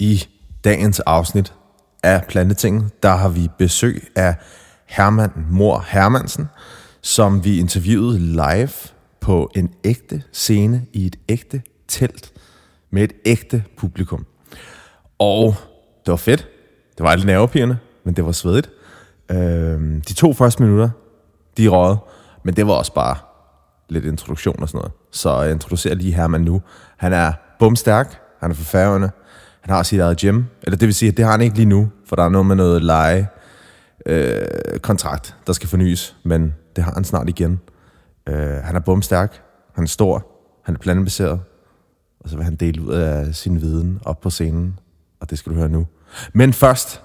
I dagens afsnit af Plantetinget, der har vi besøg af Herman Mor Hermansen, som vi interviewede live på en ægte scene i et ægte telt med et ægte publikum. Og det var fedt. Det var lidt nervepirrende, men det var svedigt. Øhm, de to første minutter, de røde, men det var også bare lidt introduktion og sådan noget. Så jeg introducerer lige Herman nu. Han er bumstærk, han er fra han har sit eget gym, eller det vil sige, at det har han ikke lige nu, for der er noget med noget leje øh, kontrakt, der skal fornyes, men det har han snart igen. Øh, han er bumstærk, han er stor, han er plantebaseret, og så vil han dele ud af sin viden op på scenen, og det skal du høre nu. Men først,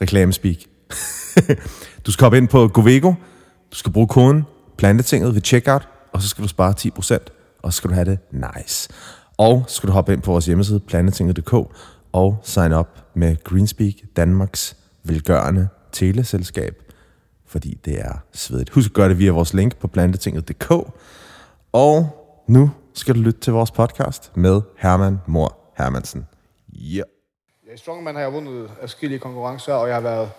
reklamespeak. du skal hoppe ind på Govego, du skal bruge koden plantetinget ved checkout, og så skal du spare 10%, og så skal du have det nice. Og så skal du hoppe ind på vores hjemmeside, planetinget.dk, og sign up med Greenspeak, Danmarks velgørende teleselskab, fordi det er svedigt. Husk at gøre det via vores link på plantetinget.dk. Og nu skal du lytte til vores podcast med Herman Mor Hermansen. Yeah. Ja, I Strongman har jeg vundet forskellige konkurrencer, og jeg har været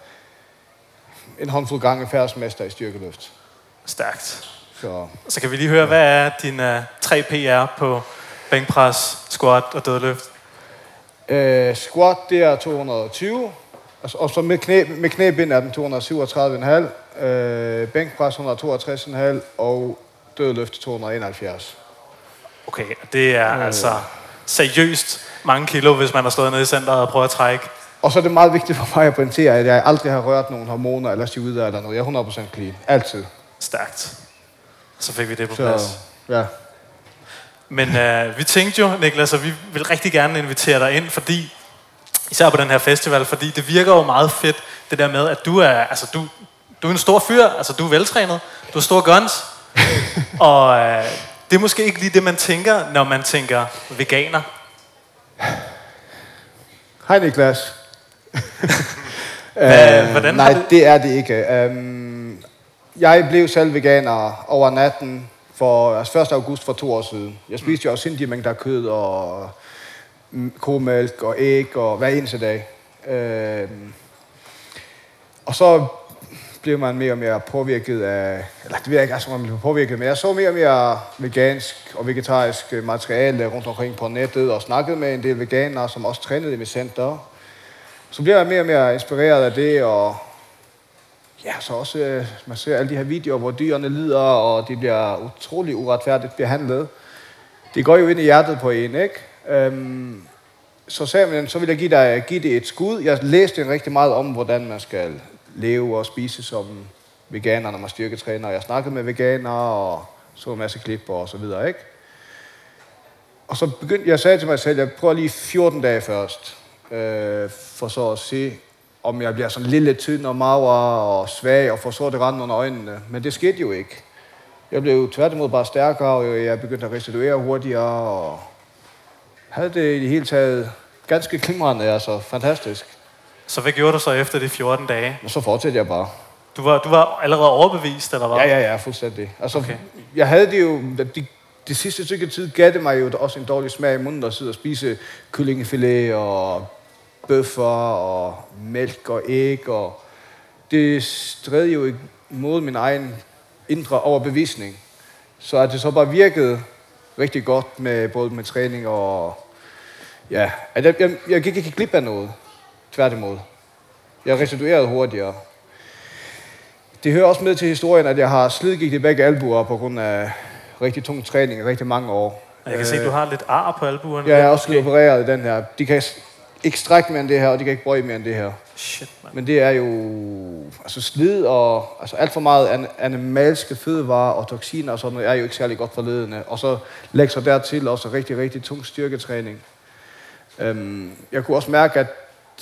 en håndfuld gange færdsmester i styrkeløft. Stærkt. Så Så kan vi lige høre, hvad er din uh, 3 PR på bænkpres, squat og dødløft? øh, squat, det er 220, og så- og så med, knæ, med knæbind er den 237,5, øh, bænkpres 162,5 og dødløft 271. Okay, det er øh. altså seriøst mange kilo, hvis man har stået nede i centret og prøvet at trække. Og så er det meget vigtigt for mig at pointere, at jeg aldrig har rørt nogen hormoner eller stivider eller noget. Jeg er 100% clean. Altid. Stærkt. Så fik vi det på Så, plads. ja. Men øh, vi tænkte jo, Niklas, at vi vil rigtig gerne invitere dig ind, fordi, især på den her festival, fordi det virker jo meget fedt, det der med, at du er, altså du, du er en stor fyr, altså du er veltrænet, du har store guns, og øh, det er måske ikke lige det, man tænker, når man tænker veganer. Hej Niklas. Hvad, hvordan Nej, du... det er det ikke. Um, jeg blev selv veganer over natten for altså 1. august for to år siden. Jeg spiste jo også sindssyge mængder af kød og mm, komælk og æg og hver eneste dag. Øh, og så blev man mere og mere påvirket af, eller det ved jeg ikke, altså man blev påvirket, men jeg så mere og mere vegansk og vegetarisk materiale rundt omkring på nettet og snakkede med en del veganere, som også trænede i mit center. Så blev jeg mere og mere inspireret af det, og ja, så også, øh, man ser alle de her videoer, hvor dyrene lider, og de bliver utrolig uretfærdigt behandlet. Det går jo ind i hjertet på en, ikke? Øhm, så sagde man, så vil jeg give, dig, give det et skud. Jeg læste rigtig meget om, hvordan man skal leve og spise som veganer, når man styrketræner. Jeg snakkede med veganere og så en masse klip og så videre, ikke? Og så begyndte jeg sagde til mig selv, jeg prøver lige 14 dage først, øh, for så at se, om jeg bliver sådan lille tynd og mager og svag og får sorte rand under øjnene. Men det skete jo ikke. Jeg blev tværtimod bare stærkere, og jeg begyndte at restituere hurtigere, og havde det i det hele taget ganske glimrende, altså fantastisk. Så hvad gjorde du så efter de 14 dage? Og så fortsatte jeg bare. Du var, du var allerede overbevist, eller hvad? Ja, ja, ja, fuldstændig. Altså, okay. jeg havde det jo, de, det sidste stykke tid gav det mig jo også en dårlig smag i munden at sidde og spise kyllingefilet og bøffer og mælk og æg. Og det stred jo imod min egen indre overbevisning. Så at det så bare virkede rigtig godt med både med træning og... Ja, at jeg, jeg, jeg gik ikke glip af noget. Tværtimod. Jeg restituerede hurtigere. Det hører også med til historien, at jeg har slidgigt i begge albuer på grund af rigtig tung træning i rigtig mange år. Jeg kan se, at du har lidt ar på albuerne. Jeg er også blevet opereret i den her. De kan ikke strække mere end det her, og de kan ikke bøje mere end det her. Shit, mand. Men det er jo altså slid og altså alt for meget an- animalske fødevarer og toksiner og sådan noget er jo ikke særlig godt for ledene. Og så lægger sig dertil også rigtig, rigtig tung styrketræning. Øhm, jeg kunne også mærke, at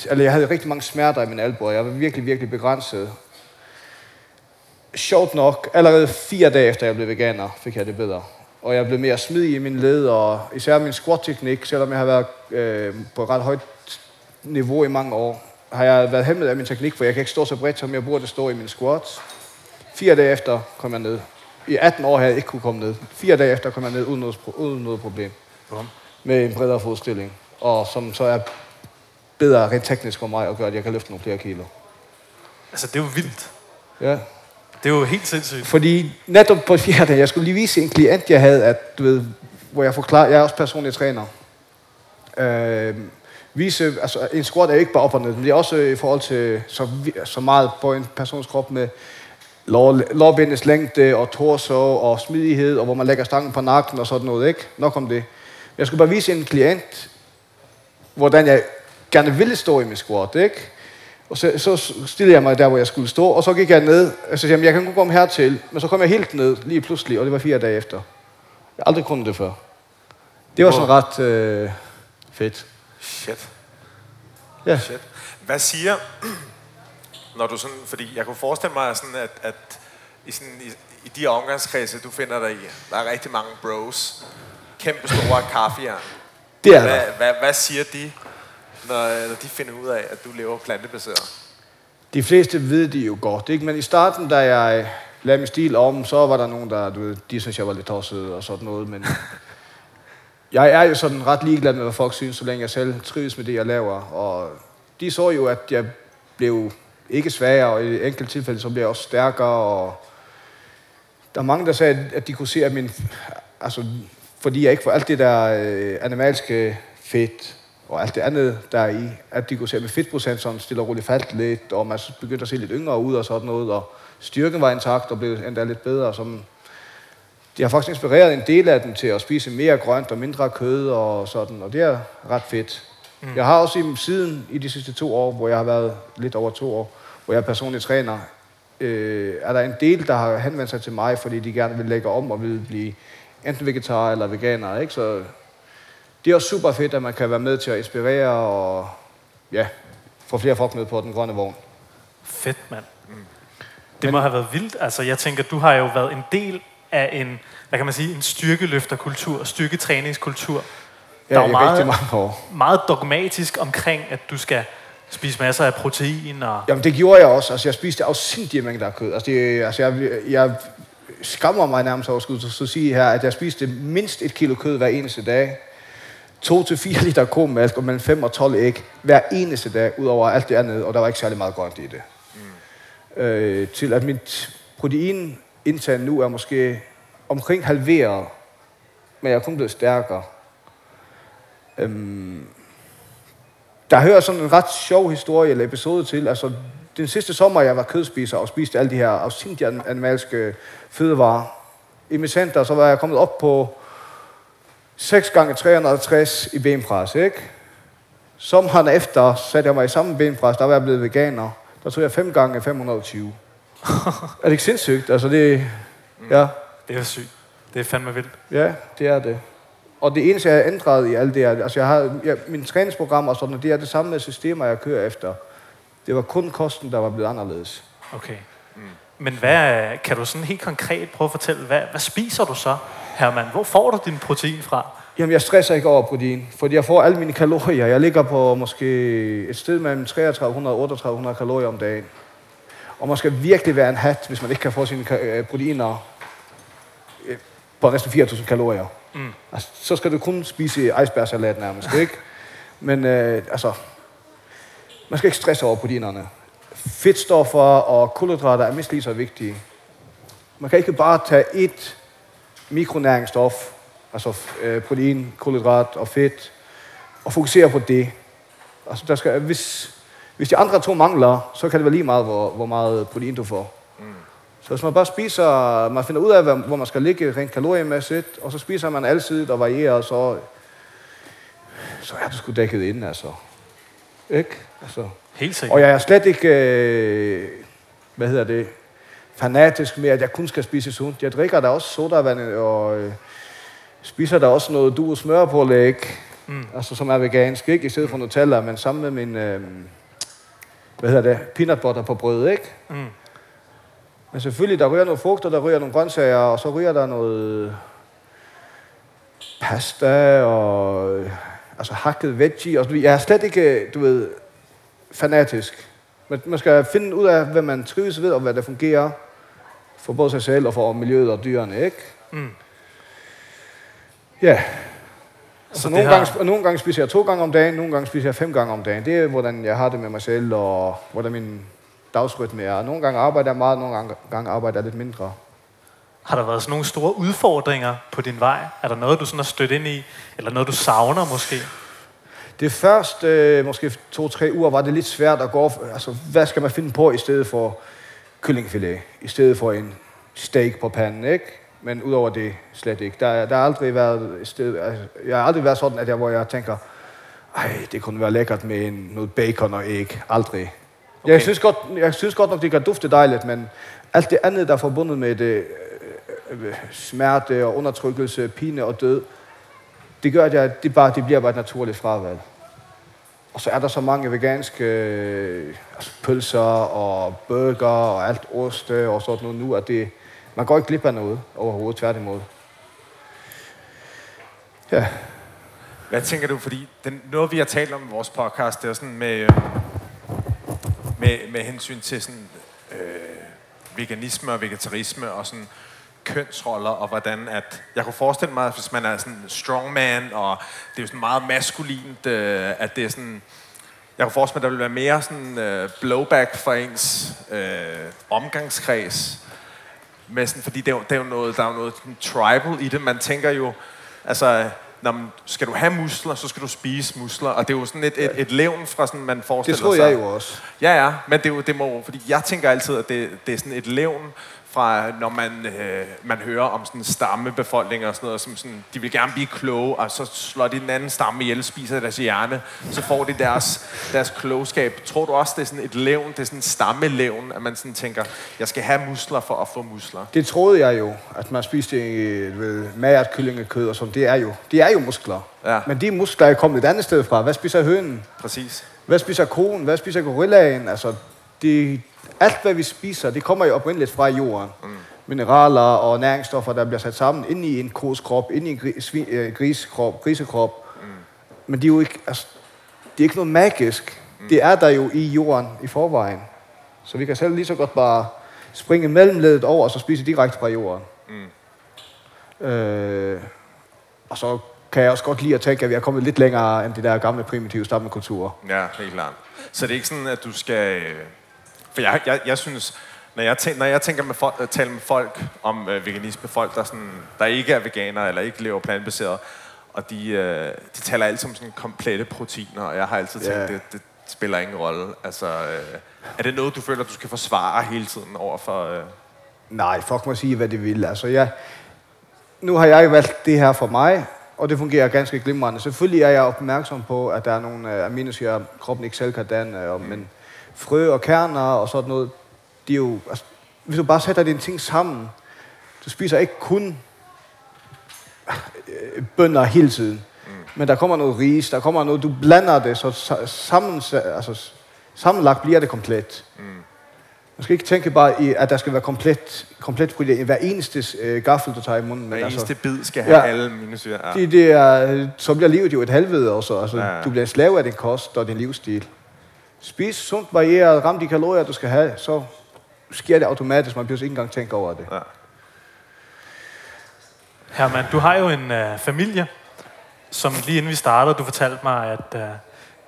eller jeg havde rigtig mange smerter i mine albuer. Jeg var virkelig, virkelig begrænset. Sjovt nok, allerede fire dage efter jeg blev veganer, fik jeg det bedre. Og jeg blev mere smidig i min led, og især min squat-teknik, selvom jeg har været øh, på et ret højt niveau i mange år, har jeg været hæmmet af min teknik, for jeg kan ikke stå så bredt, som jeg burde stå i min squats. Fire dage efter kom jeg ned. I 18 år havde jeg ikke kunne komme ned. Fire dage efter kom jeg ned uden noget, uden noget problem. Bum. Med en bredere fodstilling. Og som så er bedre rent teknisk for mig, og gør, at jeg kan løfte nogle flere kilo. Altså, det er jo vildt. Ja. Det er jo helt sindssygt. Fordi netop på fjerde, jeg skulle lige vise en klient, jeg havde, at du ved, hvor jeg forklarer, jeg er også personlig træner. Øh, vise, altså en squat er ikke bare op og ned, men det er også i forhold til så, så meget på en persons krop med lår- lårbindets længde og torso og smidighed, og hvor man lægger stangen på nakken og sådan noget, ikke? Nok om det. Jeg skulle bare vise en klient, hvordan jeg gerne ville stå i min squat, ikke? Og så, så stillede jeg mig der, hvor jeg skulle stå, og så gik jeg ned, og så sagde jeg, jeg kan godt komme hertil, men så kom jeg helt ned lige pludselig, og det var fire dage efter. Jeg har aldrig kunnet det før. Det var sådan ret øh, fedt. Shit. Ja. Shit. Hvad siger, når du sådan, fordi jeg kunne forestille mig sådan, at, at i, sådan, i, i de omgangskredse, du finder dig i, der er rigtig mange bros, kæmpe store kaffejern. Det er Hvad, der. hvad, hvad siger de, når, øh, når de finder ud af, at du lever plantebaseret? De fleste ved det jo godt, ikke? Men i starten, da jeg lavede min stil om, så var der nogen, der, du ved, de synes, jeg var lidt tosset og sådan noget, men jeg er jo sådan ret ligeglad med, hvad folk synes, så længe jeg selv trives med det, jeg laver. Og de så jo, at jeg blev ikke svagere, og i enkelte tilfælde, så blev jeg også stærkere, og der er mange, der sagde, at de kunne se, at min, altså, fordi jeg ikke får alt det der øh, animalske fedt, og alt det andet, der er i, at de kunne se, at min fedtprocent sådan stille og roligt faldt lidt, og man begyndte at se lidt yngre ud og sådan noget, og styrken var intakt og blev endda lidt bedre. Som, de har faktisk inspireret en del af dem til at spise mere grønt og mindre kød og sådan, og det er ret fedt. Mm. Jeg har også i, siden i de sidste to år, hvor jeg har været lidt over to år, hvor jeg er personlig træner, øh, er der en del, der har henvendt sig til mig, fordi de gerne vil lægge om og vil blive enten vegetar eller veganer. Ikke? Så det er også super fedt, at man kan være med til at inspirere og ja, få flere folk med på den grønne vogn. Fedt, mand. Det må have været vildt. Altså, jeg tænker, du har jo været en del af en, hvad kan man sige, en styrkeløfterkultur, styrketræningskultur. Ja, Der er jo meget- rigtig mange år. Meget dogmatisk omkring, at du skal spise masser af protein og... Jamen, det gjorde jeg også. Altså, jeg spiste afsindige mængder af kød. Altså, det, altså jeg, jeg skammer mig nærmest over at skulle så sige her, at jeg spiste mindst et kilo kød hver eneste dag. 2 til 4 liter komælk og mellem 5 og 12 æg hver eneste dag, udover alt det andet, og der var ikke særlig meget grønt i det. Mm. Øh, til at mit proteinindtag nu er måske omkring halveret, men jeg er kun blevet stærkere. Øhm, der hører sådan en ret sjov historie eller episode til. Altså, den sidste sommer, jeg var kødspiser og spiste alle de her afsindige animalske fødevarer. I mit center, så var jeg kommet op på 6 gange 360 i benpres, ikke? Sommeren efter satte jeg mig i samme benpres, der var jeg blevet veganer. Der tog jeg 5 gange 520. er det ikke sindssygt? Altså det, ja, Det er sygt. Det er fandme vildt. ja, det er det. Og det eneste, jeg har ændret i alt det her, altså jeg har, jeg, mine træningsprogrammer og sådan, det er det samme med systemer, jeg kører efter. Det var kun kosten, der var blevet anderledes. Okay. Men hvad, kan du sådan helt konkret prøve at fortælle, hvad, hvad spiser du så, Herman? Hvor får du din protein fra? Jamen, jeg stresser ikke over protein, fordi jeg får alle mine kalorier. Jeg ligger på måske et sted mellem 3300 og 3800 kalorier om dagen. Og man skal virkelig være en hat, hvis man ikke kan få sine øh, proteiner øh, på næsten 4000 kalorier. Mm. Altså, så skal du kun spise icebergsalat nærmest, ikke? Men øh, altså, man skal ikke stresse over proteinerne. Fedtstoffer og kulhydrater er mindst lige så vigtige. Man kan ikke bare tage et mikronæringsstof, altså øh, protein, kulhydrat og fedt, og fokusere på det. Altså, der skal, hvis, hvis de andre to mangler, så kan det være lige meget, hvor, hvor meget protein du får. Mm. Så hvis man bare spiser, man finder ud af, hvor hvor man skal ligge rent kaloriemæssigt, og så spiser man altid og varierer, så, så er du sgu dækket ind, altså. Ikke? Altså. Helt sikkert. Og jeg er slet ikke, øh, hvad hedder det, fanatisk med, at jeg kun skal spise sundt. Jeg drikker da også sodavand, og øh, spiser der også noget du smør på læg, mm. altså som er vegansk, ikke? I stedet for Nutella, men sammen med min, øh, hvad hedder det, peanut butter på brød, ikke? Mm. Men selvfølgelig, der ryger noget frugt, og der ryger nogle grøntsager, og så ryger der noget pasta, og øh, altså hakket veggie, og jeg er slet ikke, du ved, fanatisk. Men man skal finde ud af, hvad man trives ved, og hvad der fungerer for både sig selv og for miljøet og dyrene, ikke? Mm. Ja. Så Så nogle, har- gange, nogle gange spiser jeg to gange om dagen, nogle gange spiser jeg fem gange om dagen. Det er, hvordan jeg har det med mig selv, og hvordan min dagsrytme er. Nogle gange arbejder jeg meget, nogle gange, gange arbejder jeg lidt mindre. Har der været sådan nogle store udfordringer på din vej? Er der noget, du sådan har stødt ind i? Eller noget, du savner måske? Det første, øh, måske to-tre uger, var det lidt svært at gå. Altså, hvad skal man finde på i stedet for kyllingfilet? I stedet for en steak på panden, ikke? Men udover det, slet ikke. Der, der har aldrig været et sted, altså, jeg har aldrig været sådan, at jeg, hvor jeg tænker, ej, det kunne være lækkert med en, noget bacon og æg. Aldrig. Okay. Okay. Jeg, synes godt, jeg synes godt nok, det kan dufte dejligt, men alt det andet, der er forbundet med det, øh, øh, smerte og undertrykkelse, pine og død, det gør, at jeg, det, bare, det bliver bare et naturligt fravalg. Og så er der så mange veganske øh, altså pølser og burger og alt ost og sådan noget nu, at det, man går ikke glip af noget overhovedet, tværtimod. Ja, Hvad tænker du? Fordi den, noget, vi har talt om i vores podcast, det er sådan med, øh, med, med hensyn til sådan, øh, veganisme og vegetarisme og sådan kønsroller, og hvordan at... Jeg kunne forestille mig, at hvis man er sådan strongman, og det er jo sådan meget maskulint, øh, at det er sådan... Jeg kunne forestille mig, at der ville være mere sådan øh, blowback for ens øh, omgangskreds. Med sådan, fordi det er, jo, det er jo noget, der er jo noget sådan tribal i det. Man tænker jo, altså, når man, skal du have muskler, så skal du spise muskler. Og det er jo sådan et, et, et levn fra sådan, man forestiller det troede sig. jeg jo også. Ja, ja, men det, er jo, det må, fordi jeg tænker altid, at det, det er sådan et levn fra, når man, øh, man hører om sådan stammebefolkninger og sådan noget, som sådan, de vil gerne blive kloge, og så slår de den anden stamme ihjel, spiser deres hjerne, så får de deres, deres klogskab. Tror du også, det er sådan et levn, det er sådan en stammelevn, at man sådan tænker, jeg skal have muskler for at få muskler? Det troede jeg jo, at man spiste øh, ved magert kyllingekød og sådan. Det er jo, det er jo muskler. Ja. Men de muskler er kommet et andet sted fra. Hvad spiser hønen? Præcis. Hvad spiser konen? Hvad spiser gorillaen? Altså, det, alt hvad vi spiser, det kommer jo oprindeligt fra jorden. Mm. Mineraler og næringsstoffer, der bliver sat sammen ind i en kos krop, ind i en gri, svin, øh, grisekrop, grisekrop. Mm. Men det er jo ikke, altså, det er ikke noget magisk. Mm. Det er der jo i jorden i forvejen. Så vi kan selv lige så godt bare springe mellemledet over, og så spise direkte fra jorden. Mm. Øh, og så kan jeg også godt lide at tænke, at vi er kommet lidt længere end det der gamle primitive stammekultur. Ja, helt klart. Så det er ikke sådan, at du skal... øh, For jeg, jeg, jeg synes, når jeg, tænker, når jeg tænker med folk, taler med folk om øh, veganisme, folk, der, sådan, der ikke er veganere eller ikke lever plantebaseret, og de, øh, de taler altid om sådan komplette proteiner, og jeg har altid tænkt, Ja. det, det spiller ingen rolle. Altså, øh, er det noget, du føler, du skal forsvare hele tiden over for... Øh, Nej, folk må sige, hvad de vil. Altså, jeg, nu har jeg valgt det her for mig, og det fungerer ganske glimrende. Selvfølgelig er jeg opmærksom på, at der er nogle øh, aminosyrer, kroppen ikke selv kan danne, og, men frø og kerner og sådan noget, de er jo, altså, hvis du bare sætter dine ting sammen, du spiser ikke kun øh, bønner hele tiden, mm. men der kommer noget ris, der kommer noget, du blander det, så sa- sammen, altså, sammenlagt bliver det komplet. Man skal ikke tænke bare, i, at der skal være komplet, komplet i hver eneste øh, gaffel, du tager i munden. hver Men eneste altså, bid skal have ja. alle minusyrer. Ja. det, det er, så bliver livet jo et helvede også. Altså, Ja, ja. Du bliver slave af din kost og din livsstil. Spis sundt, varieret, ram de kalorier, du skal have, så sker det automatisk. Man behøver ikke engang tænke over det. Ja. Herman, du har jo en øh, familie, som lige inden vi startede, du fortalte mig, at øh,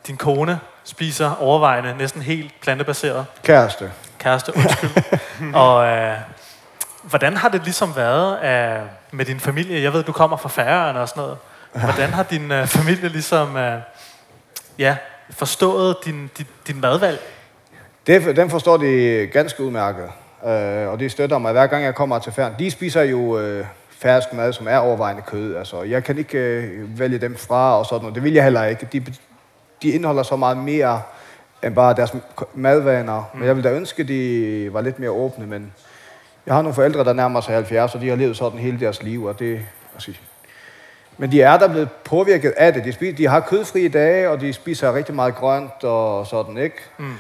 din kone spiser overvejende næsten helt plantebaseret. Kæreste. Kæreste, undskyld. og øh, hvordan har det ligesom været øh, med din familie? Jeg ved, du kommer fra Færøerne og sådan noget. Hvordan har din øh, familie ligesom øh, ja, forstået din, din, din madvalg? Det, den forstår de ganske udmærket. Øh, og det støtter mig hver gang jeg kommer til færden. De spiser jo øh, færøsk mad, som er overvejende kød. Altså, jeg kan ikke øh, vælge dem fra og sådan noget. Det vil jeg heller ikke. De, de indeholder så meget mere end bare deres madvaner. Mm. Men jeg ville da ønske, de var lidt mere åbne. Men jeg har nogle forældre, der nærmer sig 70, og de har levet sådan hele deres liv. Og det, altså, men de er der blevet påvirket af det. De, spiser, de har kødfrie dage, og de spiser rigtig meget grønt og sådan, ikke? Mm.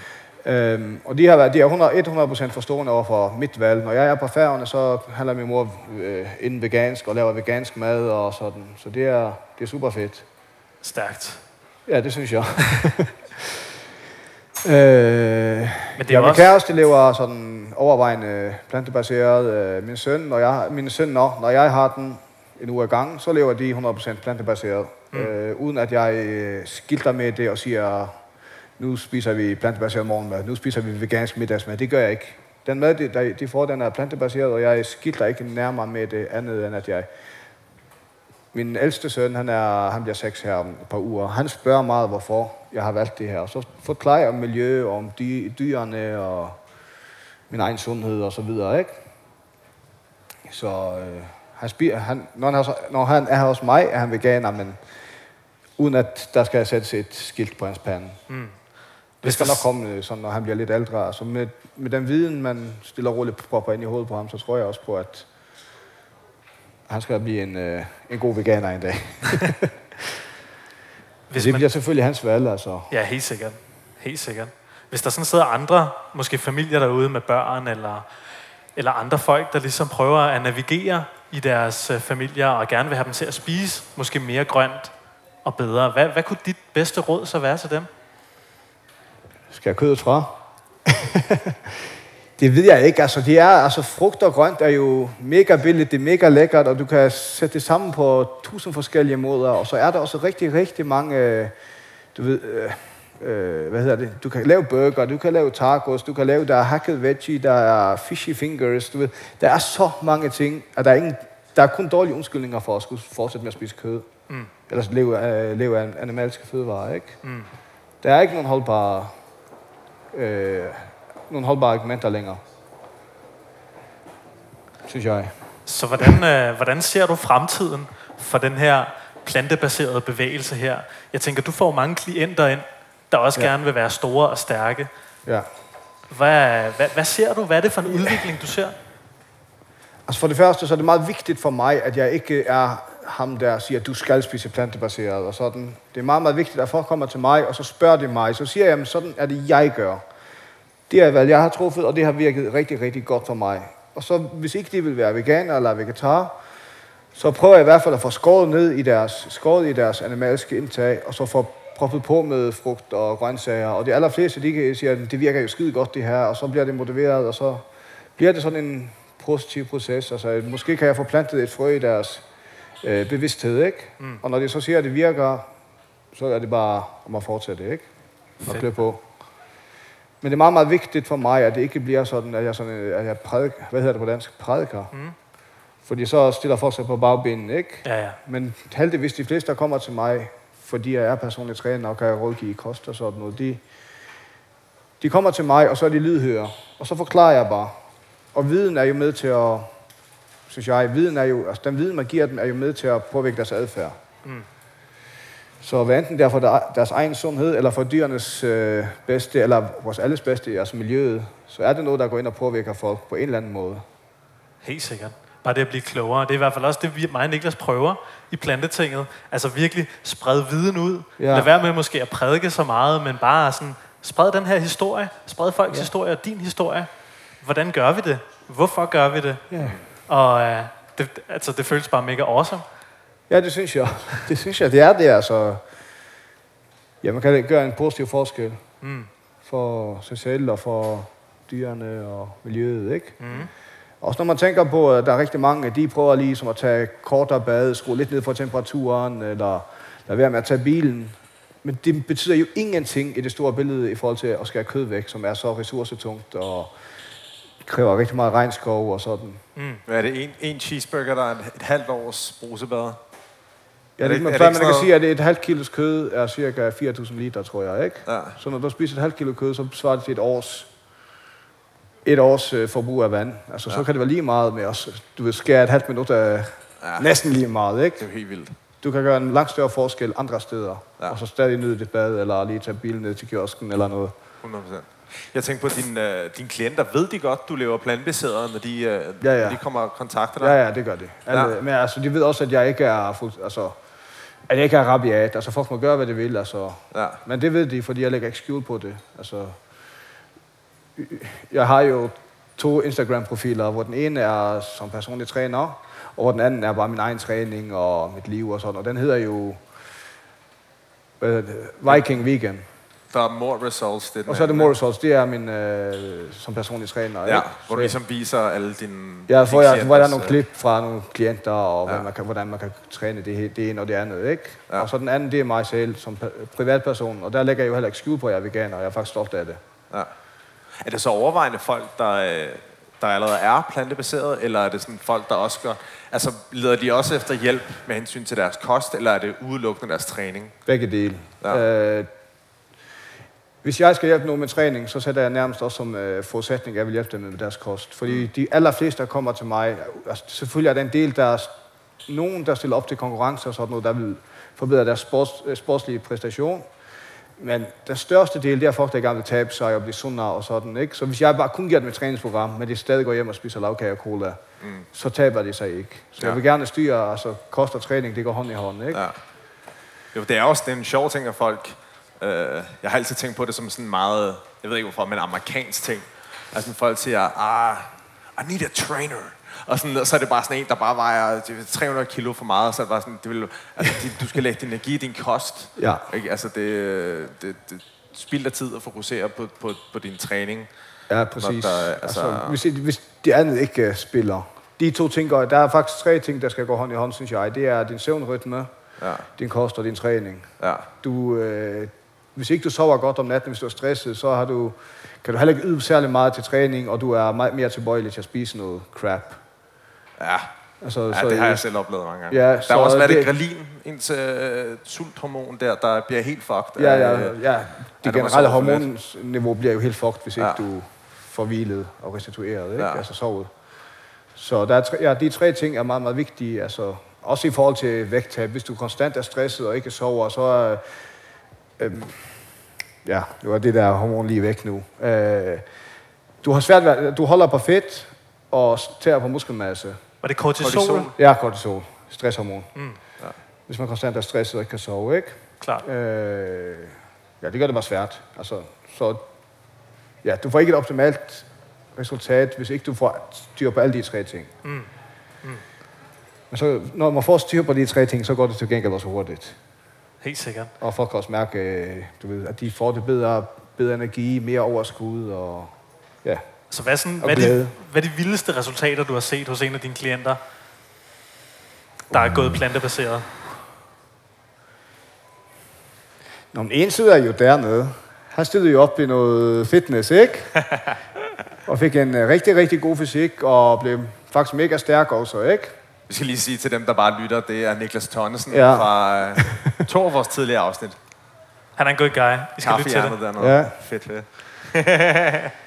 Øhm, og de har været, de er 100, 100% forstående over for mit valg. Når jeg er på færgerne, så handler min mor øh, inden vegansk og laver vegansk mad og sådan. Så det er, det er super fedt. Stærkt. Ja, det synes jeg. øh, Men det er ja, min også... kæreste lever sådan overvejende plantebaseret. Øh, min søn, når jeg, min søn, når, når jeg har den, en uge ad gangen, så lever de 100% plantebaseret. Mm. Øh, uden at jeg øh, skilter med det og siger, nu spiser vi plantebaseret morgenmad, nu spiser vi vegansk middagsmad. Det gør jeg ikke. Den mad, de, de får, den er plantebaseret, og jeg skilter ikke nærmere med det andet, end at jeg... Min ældste søn, han, er, han bliver seks her om et par uger. Han spørger meget, hvorfor jeg har valgt det her. Og så forklarer jeg om miljø, om dy, dyrene og min egen sundhed og så videre, ikke? Så øh, han spiser, han, når, han er, når han er hos mig, er han veganer, men uden at der skal sættes et skilt på hans pande. Mm. Det skal nok komme, øh, sådan, når han bliver lidt ældre. Så med, med den viden, man stiller og roligt propper ind i hovedet på ham, så tror jeg også på, at han skal blive en, øh, en god veganer en dag. Hvis det man, bliver selvfølgelig hans valg, altså. ja, helt sikkert. Helt sikkert. Hvis der sådan sidder andre, måske familier derude med børn, eller, eller andre folk, der ligesom prøver at navigere i deres øh, familier, og gerne vil have dem til at spise måske mere grønt og bedre. Hvad, hvad kunne dit bedste råd så være til dem? Skal jeg kødet fra? det ved jeg ikke. Altså, det er, altså, frugt og grønt er jo mega billigt, det er mega lækkert, og du kan sætte det sammen på tusind forskellige måder. Og så er der også rigtig, rigtig mange, øh, du ved, øh, øh, hvad hedder det? Du kan lave burger, du kan lave tacos, du kan lave, der er hacket veggie, der er fishy fingers, du ved. Der er så mange ting, at der er, ingen, der er kun dårlige undskyldninger for at skulle fortsætte med at spise kød. Mm. Ellers leve, øh, leve af animalske fødevarer, ikke? Mm. Der er ikke nogen holdbare øh, nogle holdbare argumenter længere. Synes jeg. Så hvordan, øh, hvordan ser du fremtiden for den her plantebaserede bevægelse her? Jeg tænker, du får mange klienter ind, der også ja. Gerne vil være store og stærke. Ja. Hvad, hvad, hvad ser du? Hvad er det for en udvikling, du ser? Altså for det første, så er det meget vigtigt for mig, at jeg ikke er ham, der siger, at du skal spise plantebaseret og sådan. Det er meget, meget vigtigt, at folk kommer til mig, og så spørger de mig. Så siger jeg, at sådan er det, jeg gør. Det er hvad jeg har truffet, og det har virket rigtig, rigtig godt for mig. Og så, hvis ikke de vil være veganer eller vegetar, så prøver jeg i hvert fald at få skåret ned i deres, skåret i deres animalske indtag, og så få proppet på med frugt og grøntsager. Og de allerfleste, de siger, at det virker jo skide godt det her, og så bliver det motiveret, og så bliver det sådan en positiv proces. Altså, måske kan jeg få plantet et frø i deres øh, bevidsthed, ikke? Mm. Og når de så siger, at det virker, så er det bare om at fortsætte, ikke? Og klø på. Men det er meget, meget vigtigt for mig, at det ikke bliver sådan, at jeg, sådan, øh, at jeg prædik, hvad hedder det på dansk? Prædiker. Mm. Fordi så stiller folk sig på bagbenene, ikke? Ja, ja. Men heldigvis, de fleste, der kommer til mig, fordi jeg er personlig træner og kan rådgive i kost og sådan noget, de, de kommer til mig, og så er de lydhøre. Og så forklarer jeg bare. Og viden er jo med til at, synes jeg, viden er jo, altså den viden, man giver dem, er jo med til at påvirke deres adfærd. Mm. Så hvad enten det er for der- deres egen sundhed, eller for dyrenes øh, bedste, eller vores alles bedste, altså miljøet, så er det noget, der går ind og påvirker folk på en eller anden måde. Helt sikkert. Bare det at blive klogere. Det er i hvert fald også det, vi, mig og Niklas prøver i plantetinget. Altså virkelig sprede viden ud. Ja. Lad være med måske at prædike så meget, men bare sådan, spred den her historie. Spred folks. Ja. historie og din historie. Hvordan gør vi det? Hvorfor gør vi det? Ja. Og øh, det, altså, det føles bare mega awesome. Ja, det synes jeg. Det synes jeg, det er det, altså. Ja, man kan gøre en positiv forskel Mm. for sig selv og for dyrene og miljøet, ikke? Mm. Også når man tænker på, at der er rigtig mange, de prøver lige som at tage kortere bad, skrue lidt ned for temperaturen, eller lade være med at tage bilen. Men det betyder jo ingenting i det store billede i forhold til at skære kød væk, som er så ressourcetungt og kræver rigtig meget regnskov og sådan. Hvad er det? En, en cheeseburger, der er et, halvt års brusebad? Ja, Er det, det- man, er det man kan sige, at et halvt kilos kød er cirka 4.000 liter, tror jeg, ikke? Ja. Så når du spiser et halvt kilo kød, så svarer det til et års, et års øh, forbrug af vand. Altså, ja. så kan det være lige meget med os. Du vil skære et halvt minut af Ja. ja. næsten lige meget, ikke? Det er jo helt vildt. Du kan gøre en langt større forskel andre steder, Ja. og så stadig nyde dit bad, eller lige tage bilen ned til kiosken eller noget. 100 Jeg tænker på, dine, øh, dine klienter, ved de godt, du lever plantebaseret, når de, øh, Ja, ja. når de kommer og kontakter dig? Ja, ja, det gør det. Alle, Ja. ja. Men altså, de ved også, at jeg ikke er, fuld, altså, at jeg ikke er rabiat. Altså, folk må gøre, hvad de vil, altså. Ja. Men det ved de, fordi jeg lægger ikke skjul på det. Altså, jeg har jo to Instagram-profiler, hvor den ene er som personlig træner, og hvor den anden er bare min egen træning og mit liv og sådan. Og den hedder jo øh, Viking Vegan. Der er more results. Det Og så er det more results, det er min øh, som personlig træner. Ja, ikke? hvor du ligesom viser alle dine... Ja, får jeg, hvor der er nogle klip fra nogle klienter, og Ja. man kan, hvordan man kan træne det, det ene og det andet, ikke? Ja. Og så den anden, det er mig selv som privatperson, og der lægger jeg jo heller ikke skjul på, at jeg er veganer, og jeg er faktisk stolt af det. Ja. Er det så overvejende folk, der, øh, der allerede er plantebaseret, eller er det sådan folk, der også gør... Altså, leder de også efter hjælp med hensyn til deres kost, eller er det udelukkende deres træning? Begge dele. Ja. Øh, hvis jeg skal hjælpe nogen med træning, så sætter jeg nærmest også som øh, forudsætning, at jeg vil hjælpe dem med deres kost. Fordi de allerfleste, der kommer til mig, altså, selvfølgelig er der en del, der er nogen, der stiller op til konkurrence og sådan noget, der vil forbedre deres sports, øh, sportslige præstation. Men den største del, det er folk, der gerne vil tabe sig og blive sundere og sådan. Ikke? Så hvis jeg bare kun giver dem et træningsprogram, men de stadig går hjem og spiser lavkage og cola, mm. så taber de sig ikke. Så Ja. jeg vil gerne styre, altså kost og træning, det går hånd i hånd. Ikke? Ja. Jo, det er også det er en sjov ting, at folk... Øh, jeg har altid tænkt på det som sådan meget... Jeg ved ikke hvorfor, men amerikansk ting. Altså, folk siger, ah, I need a trainer. Og, sådan, og så er det bare sådan en, der bare vejer 300 kilo for meget. Så er det bare sådan, det vil, altså, du skal lægge din energi i din kost. Ja. Ikke? Altså, det, det, det spilder tid at fokusere på, på, på din træning. Ja, præcis. der er- altså- altså, hvis, hvis det andet ikke uh, spiller. De to ting, går, der er faktisk tre ting, der skal gå hånd i hånd, synes jeg. Det er din søvnrytme, Ja, din kost og din træning. ja, Du, øh, hvis ikke du sover godt om natten, hvis du er stresset, så har du, kan du heller ikke yde særlig meget til træning, og du er meget mere tilbøjelig til at spise noget crap. Ja. Altså, Ja, det har jeg selv oplevet mange gange. Ja, der er så også været det, det- grelin, ens øh, sulthormon der, der bliver helt fucked. Ja, ja, øh, ja. Det generelle hormonniveau bliver jo helt fucked, hvis ikke Ja. du får hvilet og restitueret, ikke? Ja. altså sovet. Så der er tre, ja, de tre ting er meget, meget vigtige. Altså, også i forhold til vægttab. Hvis du konstant er stresset og ikke sover, så er... Øhm, ja, det var det der hormon lige væk nu. Øh, du har svært ved, du holder på fedt og tager på muskelmasse. Var det kortisol? Kortisol. kortisol? Ja, kortisol. Stresshormon. Mm. Ja. Hvis man konstant er stresset og ikke kan sove, ikke? Klart. Øh, ja, det gør det bare svært. Altså, så ja, du får ikke et optimalt resultat, hvis ikke du får styr på alle de tre ting. Mm. Mm. Men så, når man får styr på de tre ting, så går det til gengæld også hurtigt. Helt sikkert. Og folk kan også mærke, øh, du ved, at de får det bedre, bedre energi, mere overskud og ja. Så hvad er, sådan, hvad, er de, hvad er de vildeste resultater, du har set hos en af dine klienter, der er gået plantebaseret? Nå, men en sidder jo dernede. Han stillede jo op i noget fitness, ikke? og fik en øh, rigtig, rigtig god fysik, og blev faktisk mega stærk også, ikke? Vi skal lige sige til dem, der bare lytter, det er Niklas Tonnesen Ja. fra øh, to af vores tidligere afsnit. Han er en god guy. I skal lytte til det. dernede. Ja. Fedt, fedt.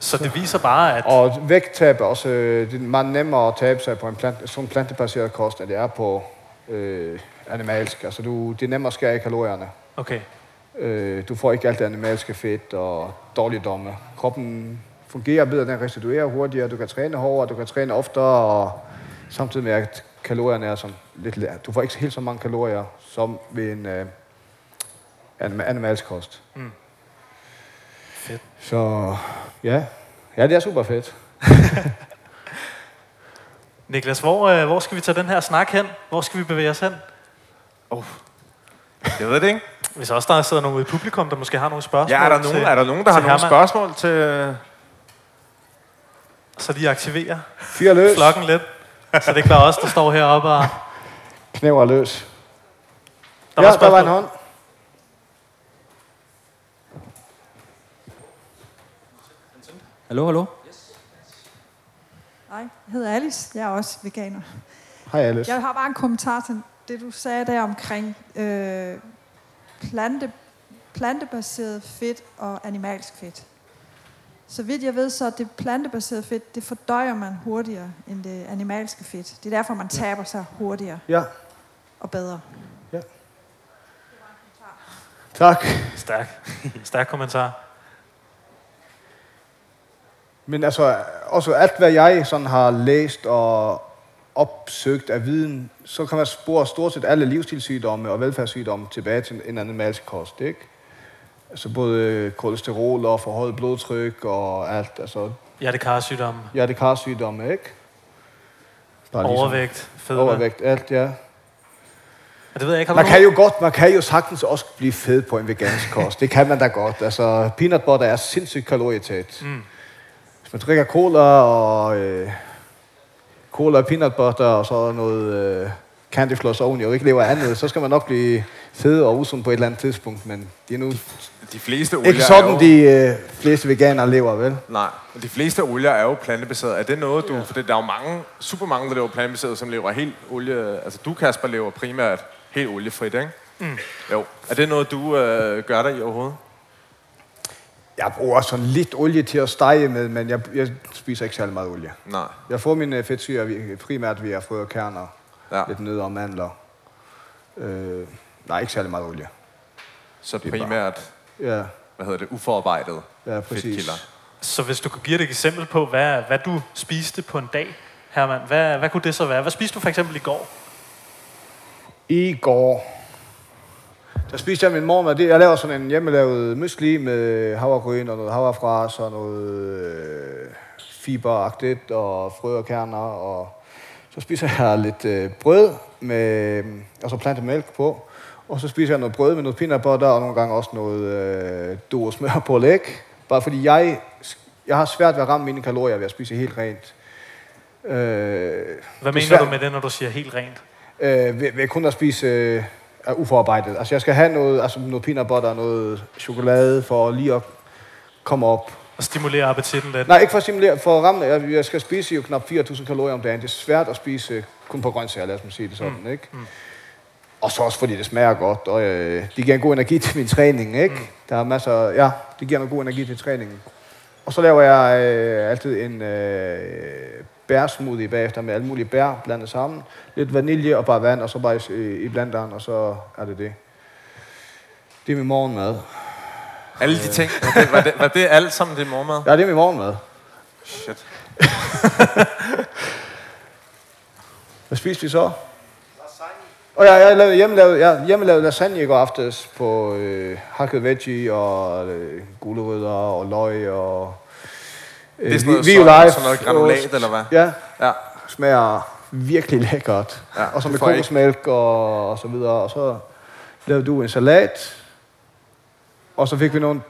Så det viser bare, at Og vægttab også øh, det er meget nemmere at tabe sig på en plant, sådan plantebaseret kost, end det er på øh, animalsk. Altså du, det er nemmere at skære i kalorierne. okay, Øh, du får ikke alt det animalske fedt og dårligdomme. Kroppen fungerer bedre, den restituerer hurtigere, du kan træne hårdere, du kan træne oftere, og samtidig med at kalorierne er sådan lidt Du får ikke helt så mange kalorier som ved en øh, anim- animalsk kost. fedt. Så ja, ja det er super fedt. Niklas, hvor, øh, hvor skal vi tage den her snak hen? Hvor skal vi bevæge os hen? Oh. Jeg ved det ikke. Hvis også der sidder nogen i publikum, der måske har nogle spørgsmål Ja, er der nogen, til, er der, nogen der har til nogle Herman, spørgsmål til... Så de aktiverer Fyr løs, flokken lidt. Så det er ikke bare os, der står heroppe og... knæver løs. Der ja, var der var en hånd. Hallo, hallo? Hej, jeg hedder Alice. Jeg er også veganer. Hej Alice. Jeg har bare en kommentar til det, du sagde der omkring øh, plante, plantebaseret fedt og animalsk fedt. Så vidt jeg ved, så er det plantebaserede fedt, det fordøjer man hurtigere end det animalske fedt. Det er derfor, man taber sig hurtigere Ja, og bedre. tak. Stærk. Stærk kommentar. Men altså, også alt hvad jeg sådan har læst og opsøgt af viden, så kan man spore stort set alle livsstilssygdomme og velfærdssygdomme tilbage til en animalsk kost, ikke? Altså både kolesterol og forhøjet blodtryk og alt, altså Hjertekarsygdomme, hjertekarsygdomme, ikke? Bare ligesom overvægt, fedme. Overvægt, alt, ja. Er det ved jeg ikke. Man kan jo godt, man kan jo sagtens også blive fed på en vegansk kost. Det kan man da godt. Altså, peanut butter er sindssygt kalorietæt. Mm. Hvis man drikker cola og øh, cola og peanut butter og så noget øh, candy floss oveni og ikke lever af andet, så skal man nok blive fed og usund på et eller andet tidspunkt. Men det er nu De fleste olier ikke er sådan, jo... de øh, fleste veganere lever, vel? Nej, og de fleste olier er jo plantebaserede. Er det noget, du... For der er jo mange, super mange, der lever plantebaseret, som lever helt olie... Altså du, Kasper, lever primært helt oliefrit, ikke? Mm. Jo. Er det noget, du øh, gør dig i overhovedet? Jeg bruger sådan lidt olie til at stege med, men jeg, jeg spiser ikke særlig meget olie. Nej. Jeg får mine fedtsyre vi- primært via frøerkerner, Ja. ja. lidt nødder og mandler. Øh, nej, ikke særlig meget olie. Så er bare- primært, Ja, hvad hedder det, uforarbejdet ja præcis. fedtkilder. Så hvis du kunne give et eksempel på, hvad, hvad du spiste på en dag, Herman, hvad, hvad kunne det så være? Hvad spiste du for eksempel i går? I går, der spiste jeg min morgenmad. Det- Jeg laver sådan en hjemmelavet mysli med havregryn og noget havrefras og noget øh, fiberagtigt og frø og kerner. Og så spiser jeg lidt øh, brød med, og så plantemælk på. Og så spiser jeg noget brød med noget peanut butter og nogle gange også noget øh, smør på læg. Bare fordi jeg, jeg har svært ved at ramme mine kalorier ved at spise helt rent. Øh, Hvad mener du med det, når du siger helt rent? øh, ved, ved kun at spise øh, er uforarbejdet. Altså jeg skal have noget, altså noget peanut butter og noget chokolade for lige at komme op. Og stimulere appetitten lidt? Nej, ikke for at stimulere, for at ramme. Jeg, jeg skal spise jo knap 4.000 kalorier om dagen. Det er svært at spise øh, kun på grøntsager, lad os sige det sådan, mm. ikke? Mm. Og så også fordi det smager godt, og øh, det giver en god energi til min træning, ikke? Mm. Der er masser, ja, det giver en god energi til træningen. Og så laver jeg øh, altid en øh, bærsmoothie bagefter med alle mulige bær blandet sammen. Lidt vanilje og bare vand, og så bare i, i blanderen, og så er det det. Det er min morgenmad. Alle de ting, var det, var det, var det alt sammen din morgenmad? Ja, det er min morgenmad. Shit. Hvad spiste vi så? Og jeg, jeg lavede hjemmelavet, ja, hjemmelavet lasagne i går aftes på øh, hakket veggie og øh, gulerødder og løg og... Øh, Det er sådan noget, Violife, sådan, sådan noget granulat, eller hvad? Ja, Ja. smager virkelig lækkert. Ja, og så med kokosmælk og, og så videre. Og så lavede du en salat. Og så fik vi nogle,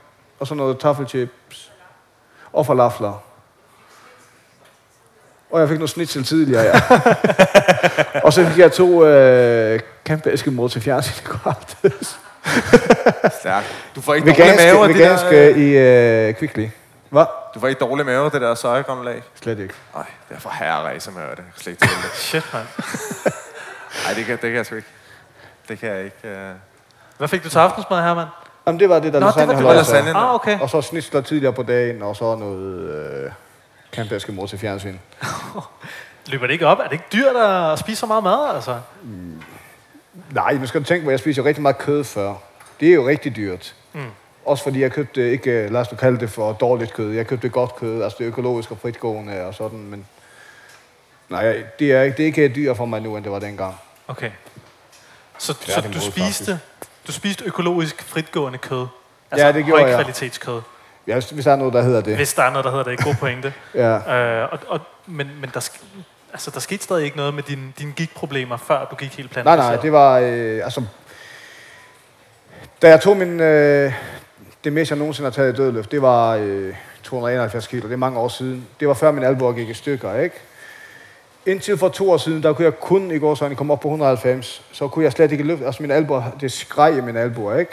og så noget taffelchips. Og falafler. Og jeg fik noget snitsel tidligere, ja. og så fik jeg to øh, kæmpe eskimo til fjernsyn i går aftes. Stærk. Du får ikke af det der, øh, i øh, Kvickly. Hvad? Du får ikke dårlig mave af det der sojagranulat? Slet ikke. Nej, det er for herre som det. Jeg kan slet ikke det. Shit, mand. Nej, det kan, det kan jeg sgu ikke. Det kan jeg ikke. Uh... Hvad fik du til aftensmad, Herman? Jamen, det var det, der Nå, det var lasagne det, var altså. lasagne. Ah, okay. Og så snitsler tidligere på dagen, og så noget øh, kæmpe eskimo til fjernsyn. Løber det ikke op? Er det ikke dyrt at spise så meget mad, altså? Nej, nu skal du tænke på, at jeg spiser rigtig meget kød før. Det er jo rigtig dyrt. Mm. Også fordi jeg købte ikke, lad os nu kalde det for dårligt kød. Jeg købte godt kød, altså det er økologisk og fritgående og sådan, men... Nej, det er, ikke- det er ikke dyrt for mig nu, end det var dengang. Okay. Så, så Tværtimod, du spiste, du spiste økologisk fritgående kød? Ja, det gjorde jeg. højkvalitetskød, Ja, hvis, hvis der er noget, der hedder det. hvis der er noget, der hedder det. God pointe. Ja. øh, og, og, men men der, altså, der skete stadig ikke noget med dine, dine gigproblemer, før du gik helt Nej, plantebaseret? nej, det var... Øh, altså, da jeg tog min... Øh, det mest, jeg nogensinde har taget i dødløft, det var øh, 271 kilo. Det er mange år siden. Det var før min albuer gik i stykker, ikke? Indtil for to år siden, der kunne jeg kun i går sådan komme op på 190. Så kunne jeg slet ikke løfte. Altså min albuer, det skreg i mine albuer, ikke?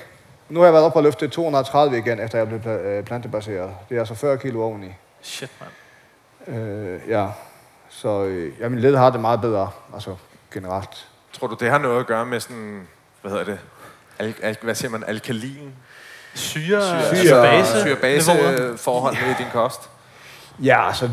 Nu har jeg været oppe og løftet 230 igen, efter jeg blev øh, plantebaseret. Det er altså 40 kilo oveni. Shit, mand. Øh, ja. Så øh, ja, min led har det meget bedre, altså generelt. Tror du, det har noget at gøre med sådan, hvad hedder det? Al, al, hvad siger man? Alkalin? Syre, Syre- syre, base, syre base forhold i din kost? Ja, altså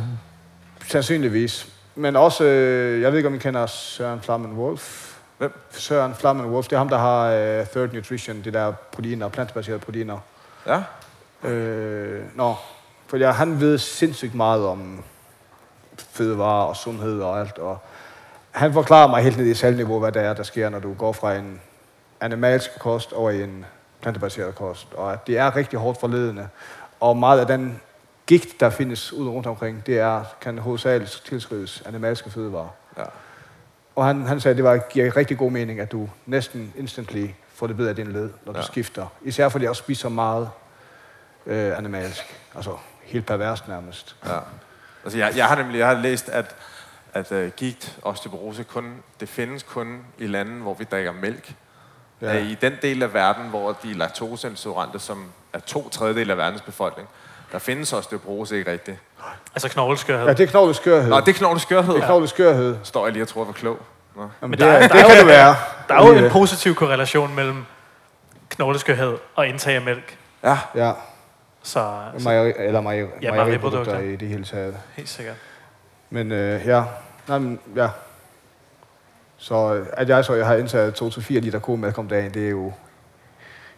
sandsynligvis. Men også, øh, jeg ved ikke, om I kender Søren Flammen Wolf. Hvem? Søren Flammen Wolf, det er ham, der har øh, Third Nutrition, det der proteiner, plantebaserede proteiner. Ja? Øh, nå, for ja, han ved sindssygt meget om fødevarer og sundhed og alt. Og han forklarer mig helt ned i selvniveau, hvad det er, der sker, når du går fra en animalsk kost over i en plantebaseret kost. Og at det er rigtig hårdt for ledene. Og meget af den gigt, der findes ude rundt omkring, det er, kan hovedsageligt tilskrives animalske fødevarer. Ja. Og han, han sagde, at det var, giver rigtig god mening, at du næsten instantly får det bedre af din led, når du Ja. skifter. Især fordi jeg også spiser meget øh, animalsk. Altså helt perverst nærmest. Ja. Altså, jeg, jeg har nemlig jeg har læst, at, at uh, gigt osteoporose kun, det findes kun i lande, hvor vi drikker mælk. Ja. I den del af verden, hvor de er laktoseintolerante, som er to tredjedel af verdens befolkning, der findes osteoporose ikke rigtigt. Altså knogleskørhed. Ja, det er knogleskørhed. Nå, det er knogleskørhed. det er knogleskørhed. Står jeg lige og tror, jeg var klog. Nå. Jamen, Men det, der er- er, der det er kan jo- det være. Der er jo en positiv korrelation mellem knogleskørhed og indtag af mælk. Ja, Ja, Så, så mejeri, eller mejeri, Ja, mejeriprodukter i det hele taget. helt sikkert. Men øh, ja, Nej, men, ja. Så øh, at jeg så jeg har indtaget 2-4 liter komælk om dagen, det er jo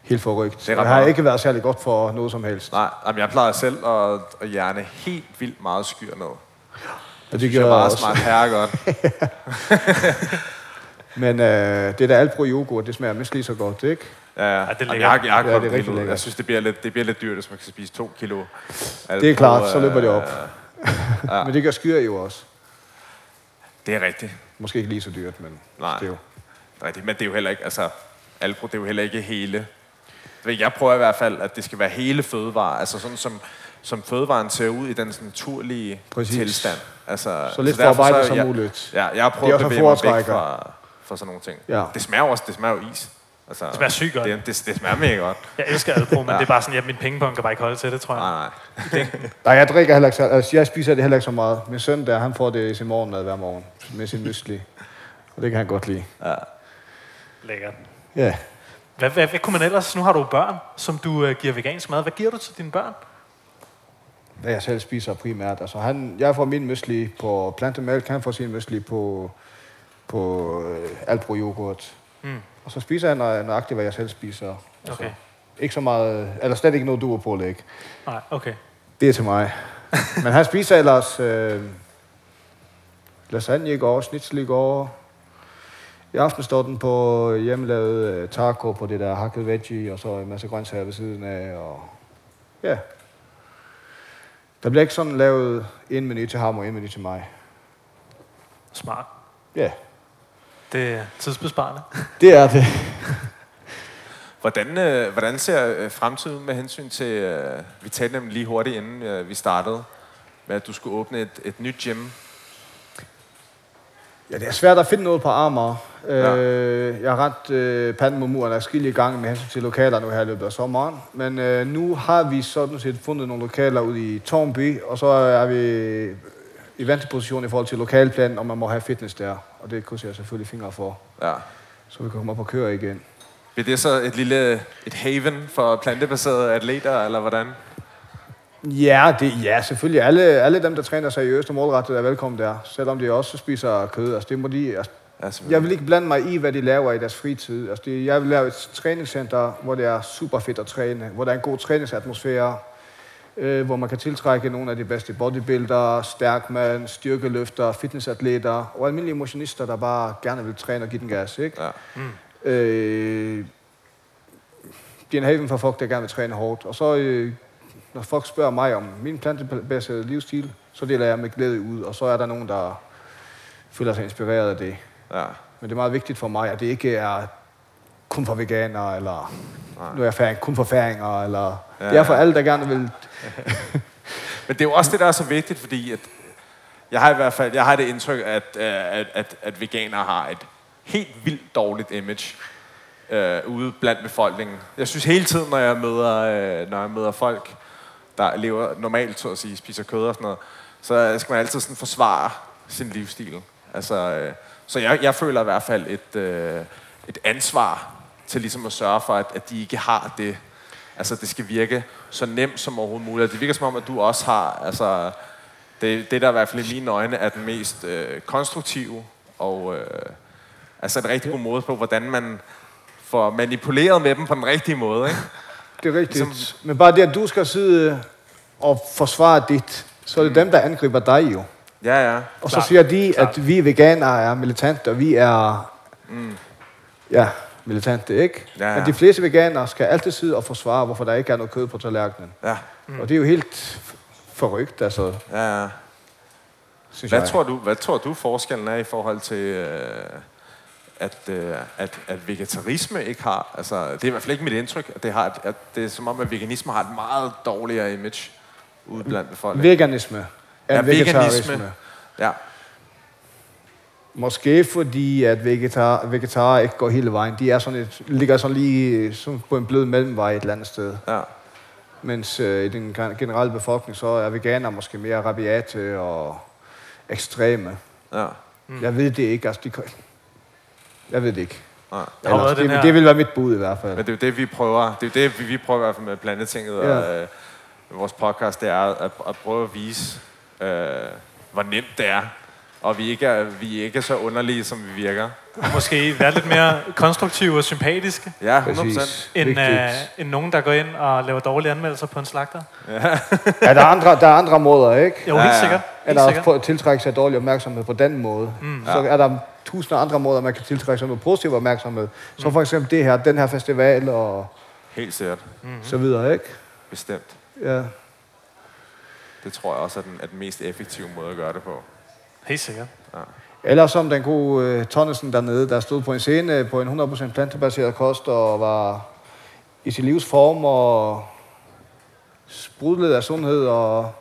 helt forrygt. Det Det, er har meget. ikke været særlig godt for noget som helst. nej, jamen, jeg plejer selv at, at hjerne helt vildt meget skyr ned. Og Det det er gør jeg meget smart herre godt. Men øh, det der Alpro yoghurt, det smager mindst lige så godt, ikke? Ja, ja. det er lækkert. jeg, jeg, har Ja, godt det er rigtig lækkert. Jeg synes, det bliver, lidt, det bliver lidt dyrt, hvis man kan spise to kilo. Det er klart, så løber det op. Ja. Ja. Men det gør skyr jo også. Det er rigtigt. Måske ikke lige så dyrt, men Nej. det er jo. rigtigt. Men det er jo heller ikke, altså, Alpro, det er jo heller ikke hele. Jeg prøver i hvert fald, at det skal være hele fødevare. Altså sådan som, som fødevaren ser ud i den sådan naturlige Præcis. tilstand. Altså, Så lidt så- som jeg- muligt. Ja, jeg har prøvet at bevæge mig væk fra, fra sådan nogle ting. Ja. Det smager også, det smager jo is. Altså, det smager sygt godt. Det, det, det smager mega godt. Jeg elsker Alpro, men Ja. det er bare sådan, at min pengepung kan bare ikke holde til det, tror jeg. Nej, nej. Nej, jeg drikker heller ikke så, altså, jeg spiser det heller ikke så meget. Min søn der, han får det i sin morgenmad hver morgen med sin mysli. Og det kan han godt lide. Lækkert. Ja. Hvad, hvad, hvad kunne man ellers? Nu har du børn, som du øh, giver vegansk mad. Hvad giver du til dine børn? Hvad jeg selv spiser primært. Altså, han, jeg får min mysli på plantemælk, han får sin mysli på, på øh, Alpro yoghurt. Mm. Og så spiser jeg nøj- nøjagtigt, hvad jeg selv spiser. Altså, Okay. Ikke så meget, eller slet ikke noget duer på læg. Nej, okay. Det er til mig. Men han spiser ellers øh, lasagne i går, schnitzel i går. I aften står den på hjemmelavet øh, taco på det der hakket veggie, og så en masse grøntsager ved siden af. Og ja. Der bliver ikke sådan lavet en menu til ham og en menu til mig. Smart. Ja, Det er tidsbesparende. det er det. Hvordan, øh, hvordan ser øh, fremtiden med hensyn til, øh, vi talte nemlig lige hurtigt inden øh, vi startede, med at du skulle åbne et, et nyt gym. Ja, det er svært at finde noget på Amager. Ja. Øh, jeg har ret øh, panden mod muren og i gang med hensyn til lokaler nu her i løbet af sommeren. Men øh, nu har vi sådan set fundet nogle lokaler ude i Tornby, og så er vi i venteposition i forhold til lokalplanen, og man må have fitness der. Og det krydser jeg selvfølgelig fingre for, Ja. så vi kan komme op og køre igen. Bliver det så et lille et haven for plantebaserede atleter, eller hvordan? Ja, det, ja, selvfølgelig. Alle, alle dem, der træner seriøst og målrettet, er velkommen der. Selvom de også spiser kød. Altså, det må de, altså, Ja, Jeg vil ikke blande mig i, hvad de laver i deres fritid. Altså, det, jeg vil lave et træningscenter, hvor det er super fedt at træne, hvor der er en god træningsatmosfære, øh, hvor man kan tiltrække nogle af de bedste bodybuildere, stærkmand, styrkeløfter, fitnessatleter og almindelige motionister, der bare gerne vil træne og give den gas. Ikke? Ja. Øh, det er en haven for folk, der gerne vil træne hårdt. Og så, øh, når folk spørger mig om min plantebaserede livsstil, så deler jeg med glæde ud, og så er der nogen, der føler sig inspireret af det. Ja. Men det er meget vigtigt for mig, at det ikke er kun for veganere, eller nu er jeg færing, kun for færinger, eller... Ja, det er for alle, der gerne vil... Men det er jo også det, der er så vigtigt, fordi at jeg har i hvert fald jeg har det indtryk, at, øh, at, at, at veganere har et helt vildt dårligt image øh, ude blandt befolkningen. Jeg synes hele tiden, når jeg møder, øh, når jeg møder folk, der lever normalt, så at sige, spiser kød og sådan noget, så skal man altid sådan forsvare sin livsstil. Altså, øh, så jeg, jeg føler i hvert fald et, øh, et ansvar til ligesom at sørge for, at, at de ikke har det. Altså, det skal virke så nemt som overhovedet muligt. Det virker som om, at du også har, altså, det, det der i hvert fald i mine øjne er den mest øh, konstruktive og øh, altså en rigtig god måde på, hvordan man får manipuleret med dem på den rigtige måde. Ikke? Det er rigtigt. Ligesom- Men bare det, at du skal sidde og forsvare dit, så er det dem, der angriber dig jo. Ja, ja. Og så Klart. siger de, Klart. at vi veganere er militante, og vi er... Mm. Ja, militante, ikke? Ja, ja. Men de fleste veganere skal altid sidde og forsvare, hvorfor der ikke er noget kød på tallerkenen. Ja, Mm. Og det er jo helt forrygt, altså. ja, ja. synes Hvad jeg. tror, du, hvad tror du forskellen er i forhold til, øh, at, øh, at, at vegetarisme ikke har... Altså, det er i hvert fald ikke mit indtryk, at det, har at det er som om, at veganisme har et meget dårligere image ude blandt befolkningen. Veganisme. Er Ja, vegetarisme. veganisme. Ja, Måske fordi, at vegetar, vegetarer ikke går hele vejen. De er sådan et, ligger sådan lige sådan på en blød mellemvej et eller andet sted. ja. Mens øh, i den gen- generelle befolkning, så er veganere måske mere rabiate og ekstreme. ja. Mm. Jeg ved det ikke. Altså, de, jeg ved det ikke. Nej. Været det, her- det vil være mit bud i hvert fald. Men det er jo det, vi prøver. Det er jo det, vi, vi prøver i hvert fald med Blandetinget og Ja. øh, vores podcast, det er at, at prøve at vise, øh, hvor nemt det er. Og vi ikke er, vi ikke er så underlige, som vi virker. Måske være lidt mere konstruktive og sympatiske, Ja, 100 procent. Præcis. end, Vigtigt. øh, end nogen, der går ind og laver dårlige anmeldelser på en slagter. Ja, der er andre, der er andre måder, ikke? Jo, Ja, helt ja. sikkert. Helt Eller sikkert. at tiltrække sig dårlig opmærksomhed på den måde. Mm. Så er der tusinder andre måder, man kan tiltrække sig noget positiv opmærksomhed. Så for eksempel det her, den her festival og Helt sikkert. så videre, ikke? Bestemt. Ja. Det tror jeg også er den, er den mest effektive måde at gøre det på. Helt sikkert. Eller som den gode uh, Tonnesen dernede, der stod på en scene på en 100% plantebaseret kost og var i sin livsform og sprudlede af sundhed og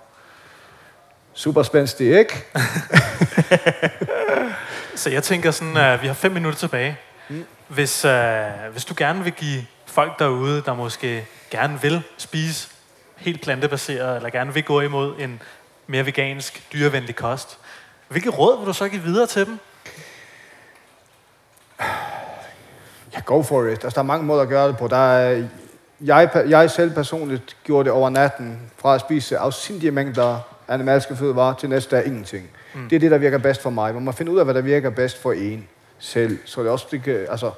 super spændstig, ikke? Så jeg tænker sådan, at vi har fem minutter tilbage. Hvis, øh, hvis du gerne vil give folk derude, der måske gerne vil spise helt plantebaseret, eller gerne vil gå imod en mere vegansk, dyrevenlig kost, hvilke råd vil du så give videre til dem? Ja, go for it. Altså, der er mange måder at gøre det på. Der er, jeg, jeg selv personligt gjorde det over natten, fra at spise afsindige mængder animalske fødevarer til næste dag ingenting. Mm. Det er det, der virker bedst for mig. Man må finde ud af, hvad der virker bedst for en selv. Så det også, det, kan- altså,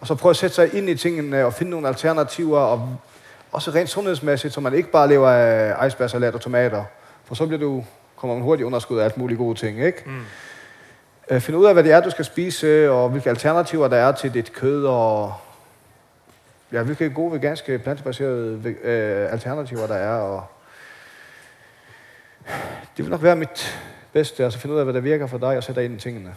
og så prøve at sætte sig ind i tingene og finde nogle alternativer, og også rent sundhedsmæssigt, så man ikke bare lever af icebergsalat og tomater. For så bliver du, kommer man hurtigt underskud af alt muligt gode ting, ikke? Mm. Øh, Finde ud af, hvad det er, du skal spise, og hvilke alternativer der er til dit kød, og ja, hvilke gode veganske, plantebaserede øh, alternativer der er. Og det vil nok være mit bedste, altså finde ud af, hvad der virker for dig, og sætte dig ind i tingene.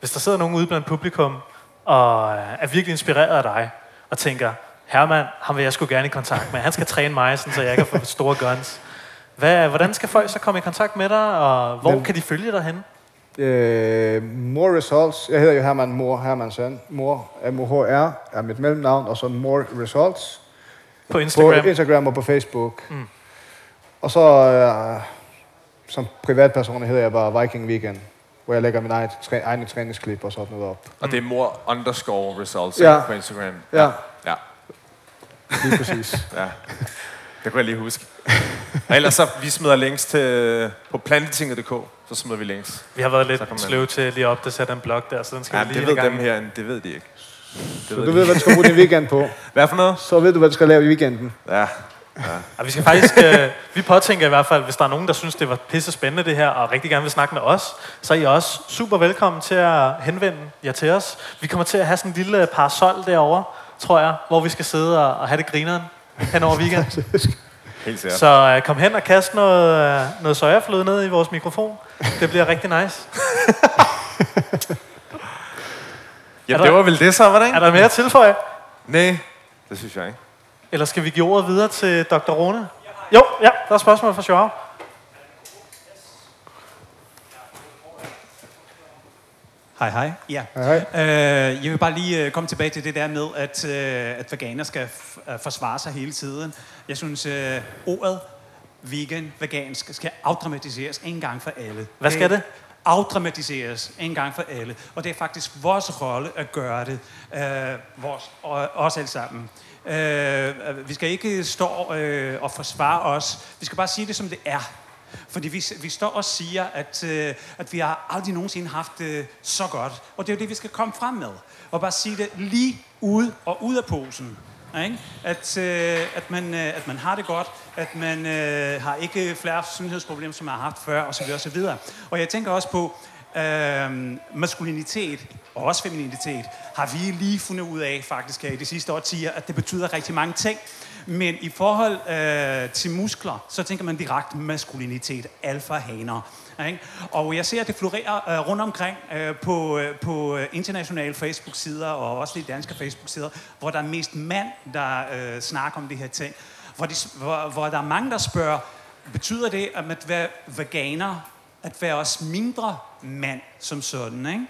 Hvis der sidder nogen ude blandt publikum, og øh, er virkelig inspireret af dig, og tænker, Herman, ham vil jeg sgu gerne i kontakt med. Han skal træne mig, sådan, så jeg kan få store guns. Hvad, hvordan skal folk så komme i kontakt med dig, og hvor Hvem- kan de følge dig hen? Øh, More Results, jeg hedder jo Herman Mor Hermansen. Mor, M-O-H-R er mit mellemnavn, og så More Results. På Instagram? På Instagram og på Facebook. Mm. Og så øh, som privatperson hedder jeg bare Viking Vegan, hvor jeg lægger min eget, træ, egne træningsklip og sådan noget op. Og det er mor underscore results Ja. ja. på Instagram. Ja, Ja, lige præcis. ja. Det kunne jeg lige huske. Og ellers så, vi smider links til, på plantetinget.dk, så smider vi links. Vi har været lidt sløve til lige op, der sætter en blog der, så den skal Ja, vi lige det ved gang dem her, det ved de ikke. Det Så ved du de ved, hvad du skal bruge din weekend på. Hvad for noget? Så ved du, hvad du skal lave i weekenden. Ja, Og vi skal faktisk, øh, vi påtænker i hvert fald, hvis der er nogen, der synes, det var pisse spændende det her, og rigtig gerne vil snakke med os, så er I også super velkommen til at henvende jer til os. Vi kommer til at have sådan en lille parasol derovre, tror jeg, hvor vi skal sidde og, og have det grineren hen over weekend. helt sikkert. Så øh, kom hen og kast noget, øh, noget sojafløde ned i vores mikrofon. Det bliver rigtig nice. Jamen, der- det var vel det så, var det ikke? Er der mere at tilføje? Nej, det synes jeg ikke. Eller skal vi give ordet videre til Dr. Rune? Jo, ja, der er spørgsmål fra Joao. Hej, hej. Ja. Hej, Øh, jeg vil bare lige øh, komme tilbage til det der med, at, øh, at veganer skal f- øh, forsvare sig hele tiden. Jeg synes, øh, ordet vegan, vegansk, skal afdramatiseres en gang for alle. Hvad skal det? Afdramatiseres en gang for alle. Og det er faktisk vores rolle at gøre det. Øh, vores, og, os alle sammen. Øh, vi skal ikke stå øh, og forsvare os. Vi skal bare sige det, som det er. Fordi vi, vi står og siger, at, øh, at vi har aldrig nogensinde haft det så godt. Og det er jo det, vi skal komme frem med. Og bare sige det lige ud og ud af posen. Ikke? At, øh, at, man, øh, at man har det godt, at man øh, har ikke flere sundhedsproblemer, som man har haft før, osv. osv. Og jeg tænker også på, øh, maskulinitet og også femininitet, har vi lige fundet ud af faktisk her i de sidste årtier, at det betyder rigtig mange ting. Men i forhold øh, til muskler, så tænker man direkte maskulinitet, alfa-haner. Ikke? Og jeg ser, at det florerer øh, rundt omkring øh, på, øh, på øh, internationale Facebook-sider og også lidt danske Facebook-sider, hvor der er mest mand, der øh, snakker om det her ting. Hvor, de, hvor, hvor der er mange, der spørger, betyder det, at at være veganer, at være også mindre mand som sådan, ikke?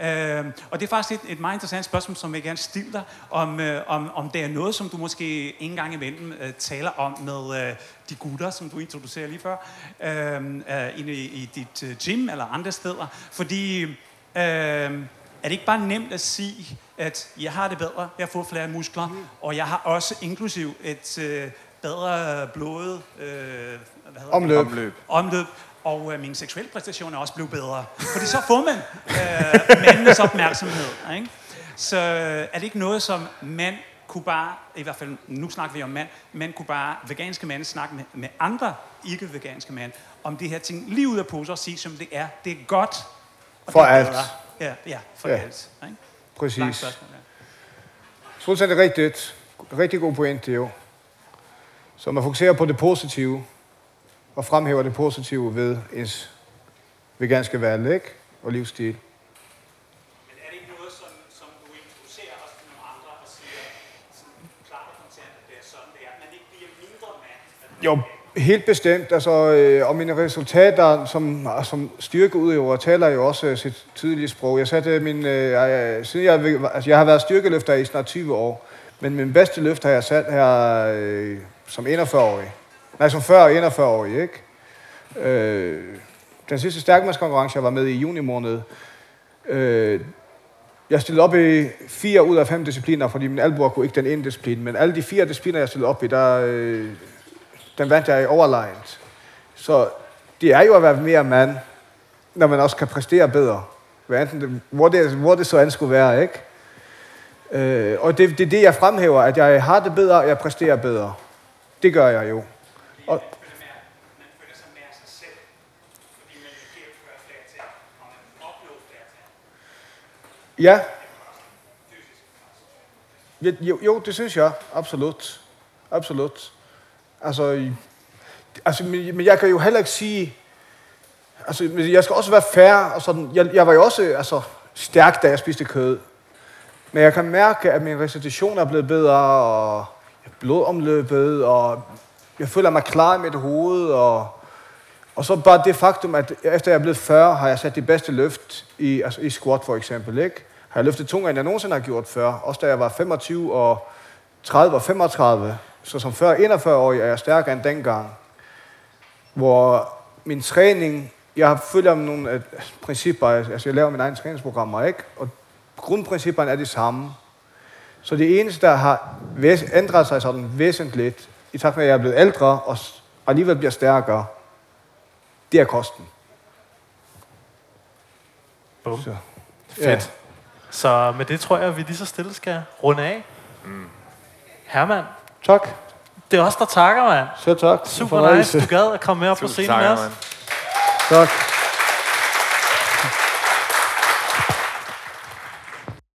Øh, og det er faktisk et, et meget interessant spørgsmål, som jeg gerne stille dig, om, øh, om, om det er noget, som du måske en gang imellem øh, taler om med øh, de gutter, som du introducerer lige før, øh, øh, inde i, i dit øh, gym eller andre steder. Fordi øh, er det ikke bare nemt at sige, at jeg har det bedre, jeg får flere muskler, mm. og jeg har også inklusiv et øh, bedre blod, øh, hvad Omløb. Det? Omløb. omløb, og øh, min seksuelle præstation er også blevet bedre. Fordi så får man øh, mændenes opmærksomhed. Ikke? Så øh, er det ikke noget, som mænd kunne bare, i hvert fald nu snakker vi om mænd, mænd kunne bare, veganske mænd, snakke med, med andre ikke-veganske mænd, om det her ting lige ud af poser og sige, som det er. Det er godt. og For det er alt. bedre. Ja, ja, for Ja. alt. Ikke? Langt Præcis. spørgsmål, ja. Fuldstændig rigtigt. Rigtig god pointe, jo. Så man fokuserer på det positive, og fremhæver det positive ved ens veganske valg, ikke? Og livsstil. Men er det ikke noget, som, som du introducerer også til nogle andre og siger, sådan klart og kontant, at det er sådan, det er, at man ikke bliver mindre mand? Jo, helt bestemt. Altså, øh, og mine resultater som, som styrkeudøver taler jo også øh, sit tydelige sprog. Jeg satte min, øh, jeg, siden jeg, altså, jeg har været styrkeløfter i snart 20 år, men min bedste løft har jeg sat her øh, som 41-årig. Nej, som 40 41 år, ikke? Øh, den sidste stærkmandskonkurrence, jeg var med i i juni måned, øh, jeg stillede op i fire ud af fem discipliner, fordi min albuer kunne ikke den ene disciplin, men alle de fire discipliner, jeg stillede op i, der, øh, den vandt jeg i overlegnet. Så det er jo at være mere mand, når man også kan præstere bedre. Hvad enten det, hvor, det, hvor det så end skulle være, ikke? Øh, og det, det er det, jeg fremhæver, at jeg har det bedre, og jeg præsterer bedre. Det gør jeg jo. Og, ja. Jo, jo, det synes jeg. Absolut. Absolut. Altså, altså, men jeg kan jo heller ikke sige... Altså, jeg skal også være fair og sådan. Jeg, jeg var jo også altså, stærk, da jeg spiste kød. Men jeg kan mærke, at min recitation er blevet bedre, og blodomløbet, og jeg føler mig klar i mit hoved, og, og så bare det faktum, at efter jeg er blevet 40, har jeg sat de bedste løft i, altså i squat for eksempel, ikke? Har jeg løftet tungere, end jeg nogensinde har gjort før. Også da jeg var 25 og 30 og 35. Så som før 41-årig er jeg stærkere end dengang. Hvor min træning, jeg følger nogle øh, principper, altså jeg laver mine egne træningsprogrammer, ikke? Og grundprincipperne er de samme. Så det eneste, der har ændret sig sådan væsentligt, i takt med, at jeg er blevet ældre og alligevel bliver stærkere, det er kosten. Bum. Så, Fedt. Så med det tror jeg, at vi lige så stille skal runde af. Mm. Herman, Tak. det er os, der takker, mand. Selv tak. Super nice, du gad at komme med op på scenen med os. Tak.